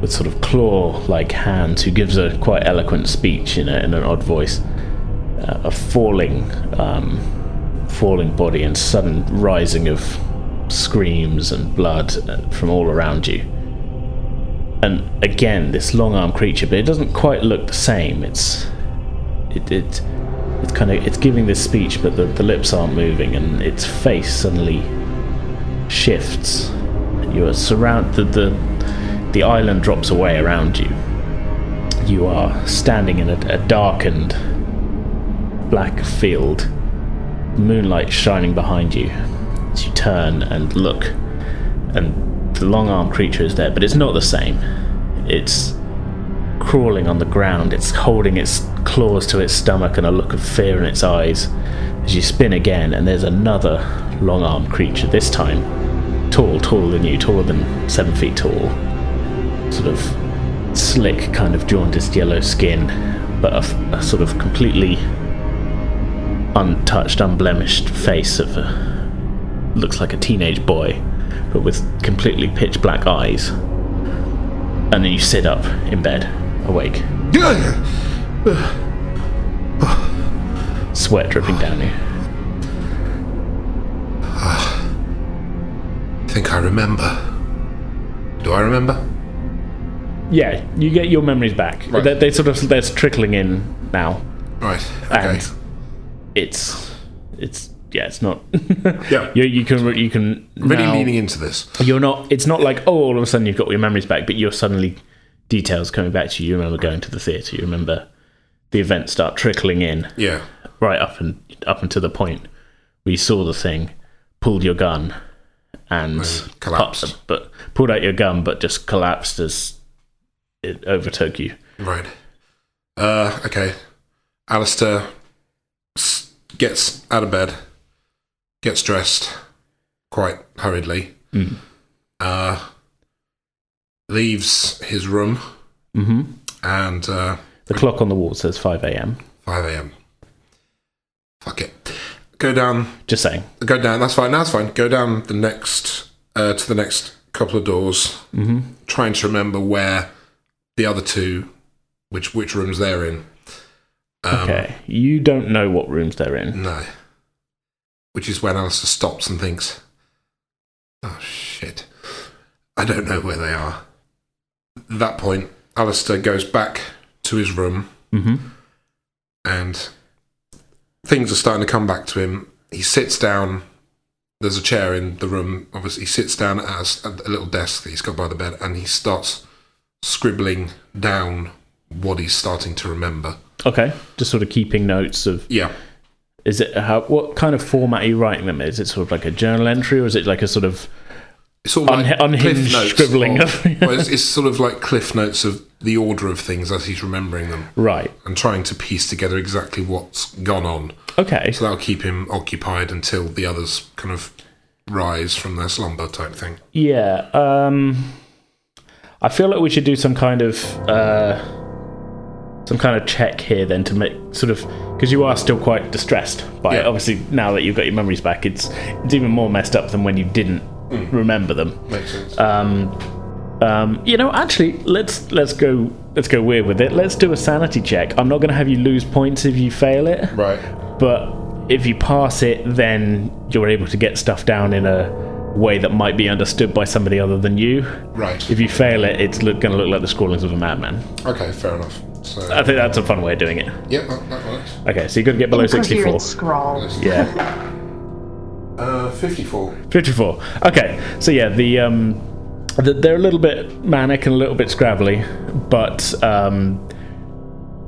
with sort of claw-like hands, who gives a quite eloquent speech in, a, in an odd voice. Uh, a falling, um, falling body and sudden rising of screams and blood uh, from all around you. And again this long-armed creature but it doesn't quite look the same. It's it, it it's kind of it's giving this speech but the, the lips aren't moving and its face suddenly shifts. You are surrounded the, the the island drops away around you. You are standing in a, a darkened black field moonlight shining behind you as you turn and look and the long-armed creature is there, but it's not the same. It's crawling on the ground. It's holding its claws to its stomach and a look of fear in its eyes. As you spin again, and there's another long-armed creature. This time, tall, taller than you, taller than seven feet tall. Sort of slick, kind of jaundiced yellow skin, but a sort of completely untouched, unblemished face of a looks like a teenage boy, but with completely pitch black eyes. And then you sit up in bed, awake, sweat dripping down you. I think I remember. Do I remember? Yeah, you get your memories back. Right. They, they sort of they're trickling in now, Right. Okay. and it's it's yeah, it's not. Yeah. you, you can you can really now- leaning into this. You're not. It's not like oh, all of a sudden you've got your memories back, but you're suddenly details coming back to you. You remember going to the theatre. You remember the events start trickling in. Yeah. right up and up until the point where you saw the thing, pulled your gun, and collapsed. but pulled out your gun, but just collapsed as it overtook you. Right. Uh, okay. Alistair s- gets out of bed, gets dressed quite hurriedly, Mm. uh, leaves his room, hmm and uh, The clock on the wall says five a.m. 5 a.m. Fuck it. Go down. Just saying. Go down. That's fine. That's fine. Go down the next uh, to the next couple of doors, hmm trying to remember where the other two, which which rooms they're in. Um, okay, you don't know what rooms they're in. No. Which is when Alistair stops and thinks, oh shit, I don't know where they are. At that point, Alistair goes back to his room hmm and things are starting to come back to him. He sits down. There's a chair in the room. Obviously, he sits down at a s- at a little desk that he's got by the bed and he starts scribbling down what he's starting to remember. Okay, just sort of keeping notes of. Yeah. Is it how? What kind of format are you writing them? in? Is it sort of like a journal entry, or is it like a sort of It's sort of like unhinged scribbling. Of, well, it's, it's sort of like cliff notes of the order of things as he's remembering them right? and trying to piece together exactly what's gone on. Okay, So that'll keep him occupied until the others kind of rise from their slumber type thing. Yeah. Um, I feel like we should do some kind of uh, some kind of check here then to make sort of because you are still quite distressed by it. Obviously, now that you've got your memories back, it's it's even more messed up than when you didn't remember them. Makes sense. Um, um, you know, actually, let's let's go let's go weird with it. Let's do a sanity check. I'm not going to have you lose points if you fail it, right. but if you pass it, then you're able to get stuff down in a way that might be understood by somebody other than you. Right. If you fail it, it's going to look like the scrawlings of a madman. Okay, fair enough. So, I think that's a fun way of doing it. Yep, that, that works. Okay, so you've got to get below 64. Incoherent scrawl. Yeah. Uh, 54. 54. Okay, so yeah, the um, the, they're a little bit manic and a little bit scrabbly, but um,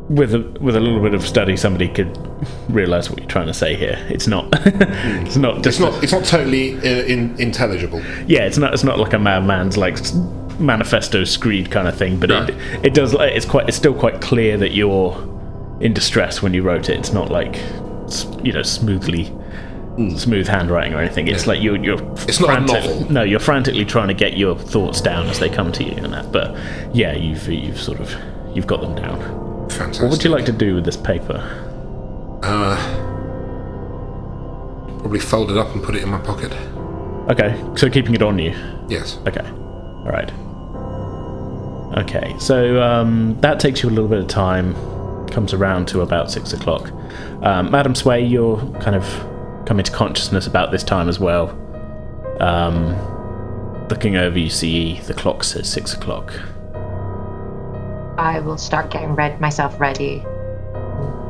with a with a little bit of study, somebody could realize what you're trying to say here. It's not. it's not It's just. not. It's not totally uh, in, intelligible. yeah, it's not. It's not like a madman's like s- manifesto screed kind of thing. But No. it it does. It's quite. It's still quite clear that you're in distress when you wrote it. It's not like you know smoothly. Smooth handwriting or anything. It's like you're you're. It's not a novel. No, you're frantically trying to get your thoughts down as they come to you and that. But yeah, you've you've sort of you've got them down. Fantastic. What would you like to do with this paper? Uh, probably fold it up and put it in my pocket. Okay, so keeping it on you. Yes. Okay, all right. Okay, so um, that takes you a little bit of time. Comes around to about six o'clock. Um, Madam Sway, you're kind of coming to consciousness about this time as well. Um, looking over, you see the clock says six o'clock. I will start getting red myself ready,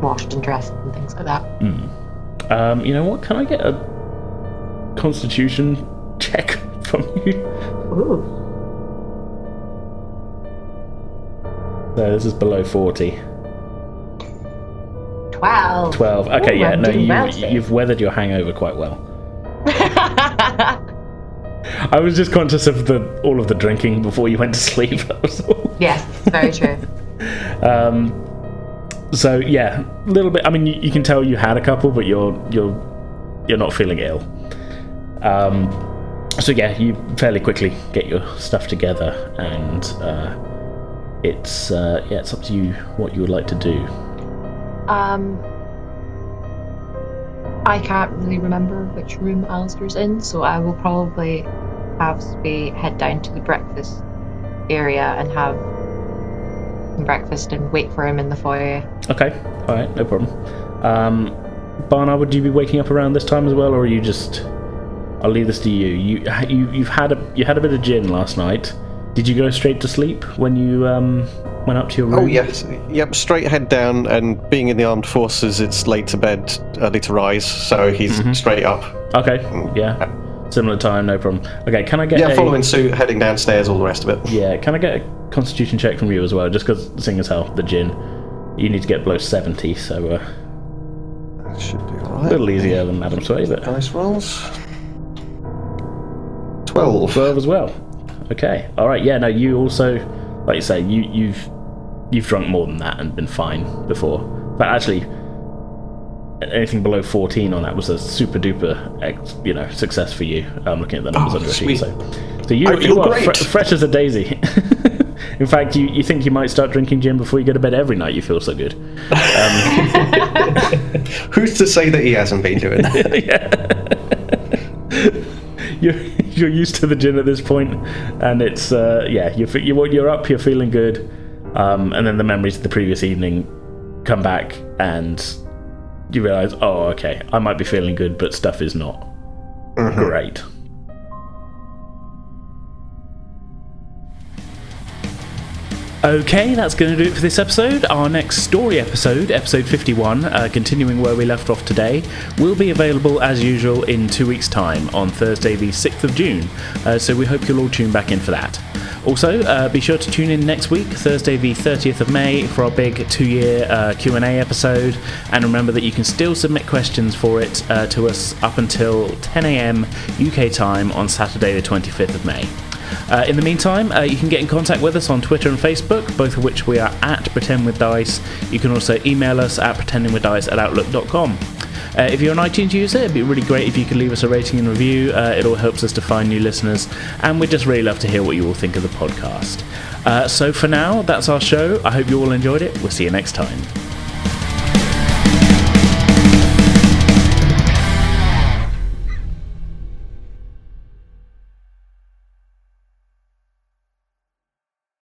washed and dressed and things like that. Um, you know what? Can I get a Constitution check from you? Ooh. So this is below forty. Twelve. 12. Okay, Ooh, yeah, I'm no, you, well you've weathered your hangover quite well. I was just conscious of the all of the drinking before you went to sleep. That was yes, very true. Um, so yeah, a little bit. I mean, you, you can tell you had a couple, but you're you're you're not feeling ill. Um, so yeah, you fairly quickly get your stuff together, and uh, it's uh, yeah, it's up to you what you would like to do. Um, I can't really remember which room Alistair's in, so I will probably have Spee head down to the breakfast area and have some breakfast and wait for him in the foyer. Okay, all right, no problem. Um, Barnard, would you be waking up around this time as well, or are you just? I'll leave this to you. You you you've had a you had a bit of gin last night. Did you go straight to sleep when you um went up to your room? Oh yes, yep. Straight head down, and being in the armed forces, it's late to bed, early to rise. So he's Mm-hmm. straight up. Okay. Yeah. Similar time, no problem. Okay. Can I get Yeah, a, following suit, heading downstairs, all the rest of it. Yeah. Can I get a Constitution check from you as well? Just because, seeing as how the gin, you need to get below seventy, so uh, that Should be alright. a little easier than Madam Sway, but Dice rolls. Twelve. 12 as well. Okay. All right. Yeah. No. You also, like you say, you you've you've drunk more than that and been fine before. But actually, anything below 14 on that was a super duper, you know, success for you. I'm looking at the numbers Oh, sheet. sweet. So, so you you are fre- fresh as a daisy. In fact, you, you think you might start drinking gin before you go to bed every night. You feel so good. Um, Who's to say that he hasn't been doing that? you're you're used to the gin at this point, and it's uh, yeah you're you're you're up, you're feeling good, um, and then the memories of the previous evening come back, and you realize, oh okay, I might be feeling good, but stuff is not great. Okay, that's going to do it for this episode. Our next story episode, episode 51, uh, continuing where we left off today, will be available as usual in two weeks' time on Thursday, the 6th of June. Uh, so we hope you'll all tune back in for that. Also, uh, be sure to tune in next week, Thursday, the 30th of May, for our big two-year uh, Q&A episode. And remember that you can still submit questions for it uh, to us up until 10 a.m. UK time on Saturday, the 25th of May. Uh, in the meantime, uh, you can get in contact with us on Twitter and Facebook, both of which we are at Pretend with Dice. You can also email us at pretendingwithdice at outlook.com. Uh, if you're an iTunes user, it'd be really great if you could leave us a rating and review. Uh, it all helps us to find new listeners, and we'd just really love to hear what you all think of the podcast. Uh, so for now, that's our show. I hope you all enjoyed it. We'll see you next time.